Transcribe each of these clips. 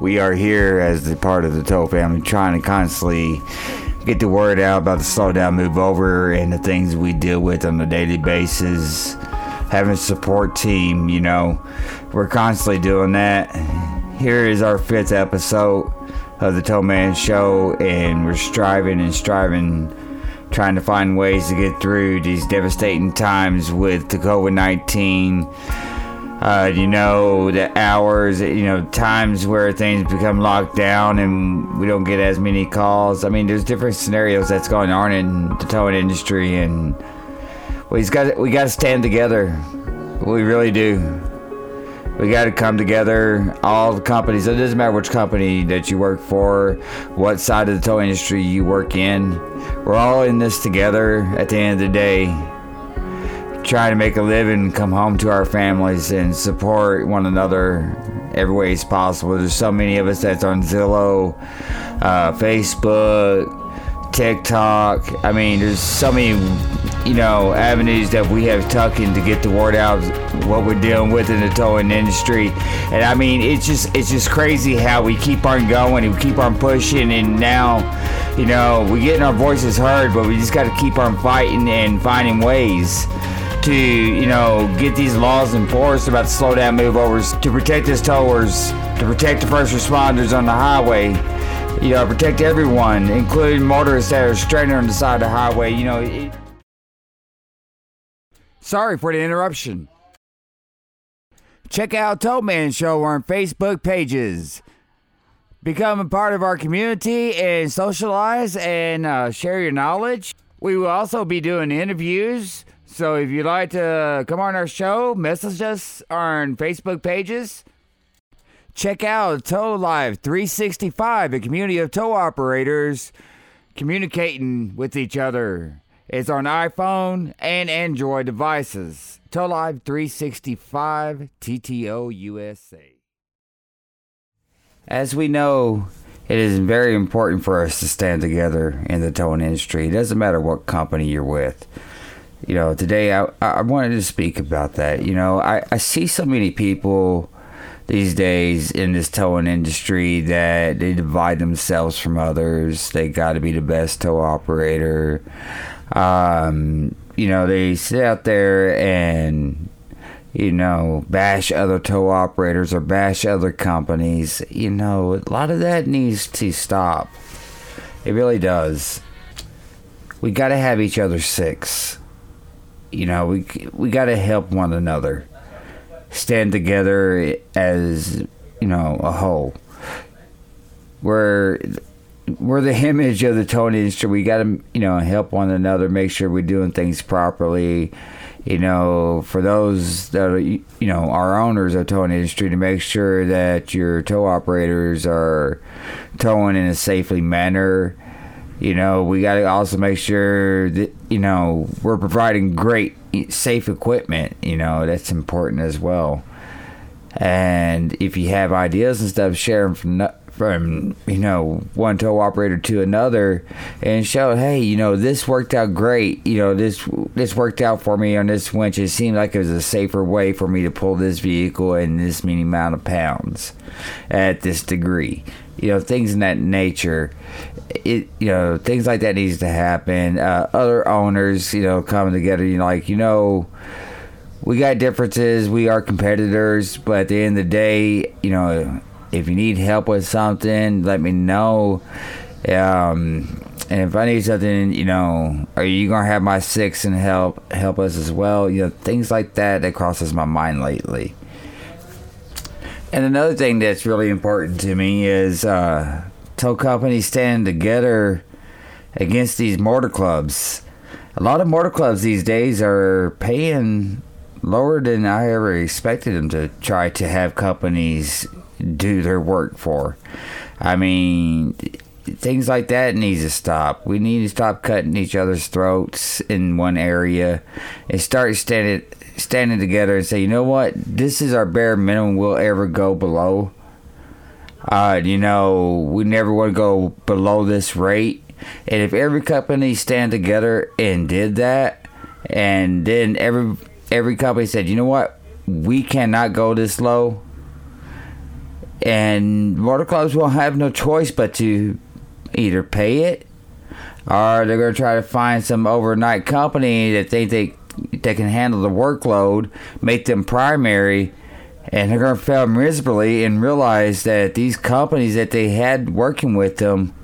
We are here as the part of the Tow family trying to constantly get the word out about the slow down, move over, and the things we deal with on a daily basis. Having a support team, you know, we're constantly doing that. Here is our fifth episode of the Tow Man Show, and we're striving and striving, trying to find ways to get through these devastating times with the COVID 19 uh, you know, the hours, you know, times where things become locked down and we don't get as many calls. I mean, there's different scenarios that's going on in the towing industry, and we got we got to stand together. We really do. We got to come together. All the companies. It doesn't matter which company that you work for, what side of the tow industry you work in. We're all in this together. At the end of the day trying to make a living, come home to our families, and support one another every way as possible. There's so many of us that's on Zillow, uh, Facebook, TikTok. I mean, there's so many, you know, avenues that we have tucking to get the word out what we're dealing with in the towing industry. And I mean, it's just it's just crazy how we keep on going and we keep on pushing, and now, you know, we're getting our voices heard, but we just got to keep on fighting and finding ways to, you know, get these laws enforced about the slow down move overs, to protect us towers, to protect the first responders on the highway, you know, protect everyone, including motorists that are stranded on the side of the highway, you know. It... Sorry for the interruption. Check out Tow Man Show on Facebook pages. Become a part of our community and socialize and uh, share your knowledge. We will also be doing interviews so if you'd like to come on our show, message us on Facebook pages. Check out Tow Live 365, a community of tow operators communicating with each other. It's on iPhone and Android devices. Tow Live 365 TTO USA. As we know, it is very important for us to stand together in the towing industry. It doesn't matter what company you're with you know, today I, I wanted to speak about that. You know, I, I see so many people these days in this towing industry that they divide themselves from others. They got to be the best tow operator. Um, you know, they sit out there and, you know, bash other tow operators or bash other companies. You know, a lot of that needs to stop. It really does. We got to have each other's six you know, we we got to help one another, stand together as you know a whole. We're we're the image of the towing industry. We got to you know help one another, make sure we're doing things properly. You know, for those that are you know our owners of towing industry, to make sure that your tow operators are towing in a safely manner you know, we got to also make sure that, you know, we're providing great, safe equipment. You know, that's important as well. And if you have ideas and stuff, share them from, from you know, one tow operator to another and show, hey, you know, this worked out great. You know, this this worked out for me on this winch. It seemed like it was a safer way for me to pull this vehicle in this many amount of pounds at this degree you know things in that nature it you know things like that needs to happen uh, other owners you know coming together you know like you know we got differences we are competitors but at the end of the day you know if you need help with something let me know um, and if I need something, you know, are you gonna have my six and help help us as well? You know, things like that that crosses my mind lately. And another thing that's really important to me is uh, tow companies stand together against these motor clubs. A lot of motor clubs these days are paying lower than I ever expected them to try to have companies do their work for. I mean, things like that needs to stop. We need to stop cutting each other's throats in one area and start standing standing together and say, you know what, this is our bare minimum we'll ever go below. Uh, you know, we never want to go below this rate. And if every company stand together and did that, and then every every company said, you know what, we cannot go this low. And motor clubs will have no choice but to either pay it or they're going to try to find some overnight company that they think they, they can handle the workload, make them primary, and they're going to fail miserably and realize that these companies that they had working with them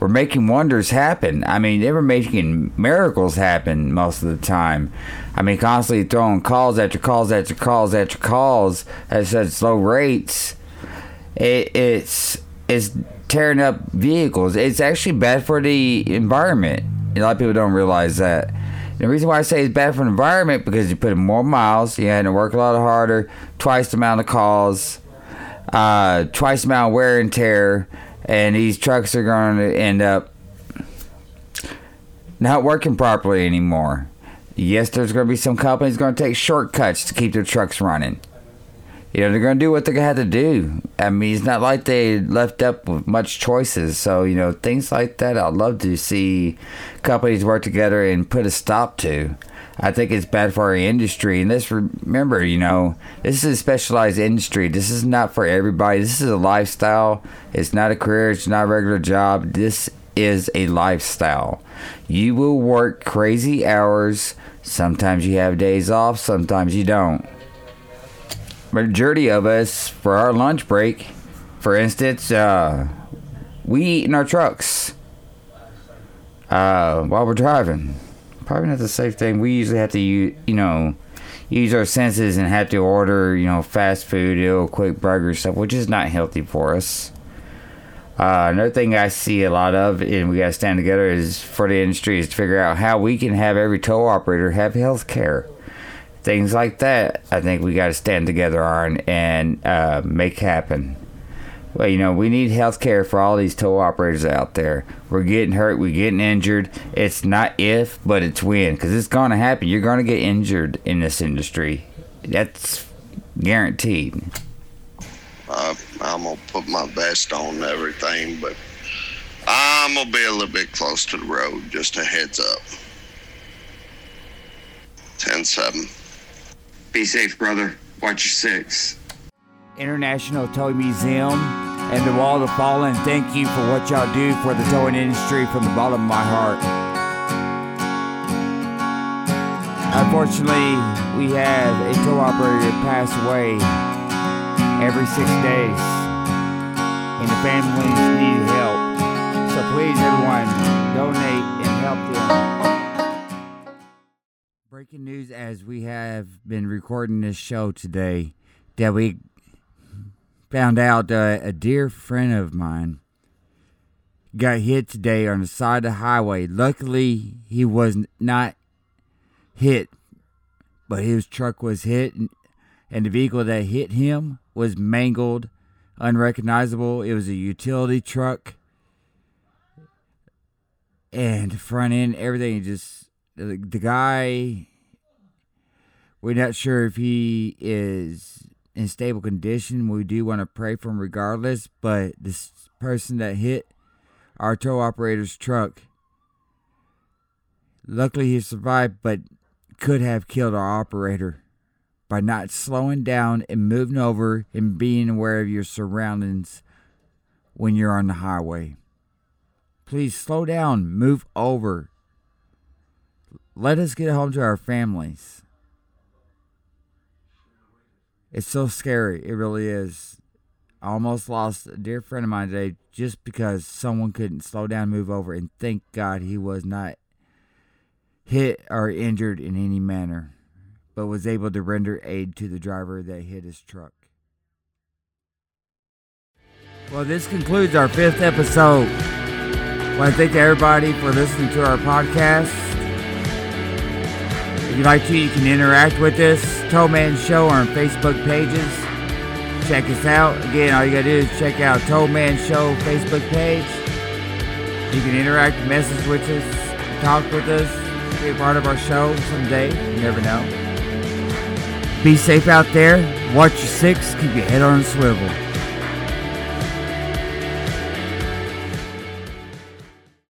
were making wonders happen. I mean, they were making miracles happen most of the time. I mean, constantly throwing calls after calls after calls after calls at such low rates. It, it's it's tearing up vehicles. It's actually bad for the environment. A lot of people don't realize that. And the reason why I say it's bad for the environment because you put in more miles, you had to work a lot harder, twice the amount of calls, uh, twice the amount of wear and tear, and these trucks are going to end up not working properly anymore. Yes, there's going to be some companies going to take shortcuts to keep their trucks running you know, they're going to do what they're going to do. I mean, it's not like they left up with much choices. So, you know, things like that, I'd love to see companies work together and put a stop to. I think it's bad for our industry. And let's remember, you know, this is a specialized industry. This is not for everybody. This is a lifestyle. It's not a career. It's not a regular job. This is a lifestyle. You will work crazy hours. Sometimes you have days off, sometimes you don't majority of us for our lunch break, for instance, uh, we eat in our trucks uh, while we're driving. Probably not the safe thing. We usually have to, use, you know, use our senses and have to order, you know, fast food, little quick burger stuff, which is not healthy for us. Uh, another thing I see a lot of, and we got to stand together, is for the industry is to figure out how we can have every tow operator have health care things like that, I think we got to stand together on and uh, make happen. Well, you know, we need health care for all these tow operators out there. We're getting hurt, we're getting injured. It's not if, but it's when, because it's going to happen. You're going to get injured in this industry. That's guaranteed. Uh, I'm going to put my vest on everything, but I'm going to be a little bit close to the road. Just a heads up. 10 7. Be safe, brother. Watch your six. International Toy Museum and the Wall of Fallen, thank you for what y'all do for the towing industry from the bottom of my heart. Unfortunately, we have a tow operator pass away every six days, and the families need help. So please, everyone, donate and help them. Breaking news as we have been recording this show today that we found out uh, a dear friend of mine got hit today on the side of the highway. Luckily, he was not hit, but his truck was hit, and, and the vehicle that hit him was mangled, unrecognizable. It was a utility truck, and front end, everything just the, the guy we're not sure if he is in stable condition. We do want to pray for him regardless, but this person that hit our tow operator's truck, luckily he survived, but could have killed our operator by not slowing down and moving over and being aware of your surroundings when you're on the highway. Please slow down, move over. Let us get home to our families. It's so scary. It really is. I almost lost a dear friend of mine today just because someone couldn't slow down, move over, and thank God he was not hit or injured in any manner, but was able to render aid to the driver that hit his truck. Well, this concludes our fifth episode. I want to thank everybody for listening to our podcast you'd like to, you can interact with us. Tow Man Show on Facebook pages. Check us out. Again, all you gotta do is check out Tow Man Show Facebook page. You can interact, message with us, talk with us, be a part of our show someday. You never know. Be safe out there. Watch your six. Keep your head on a swivel.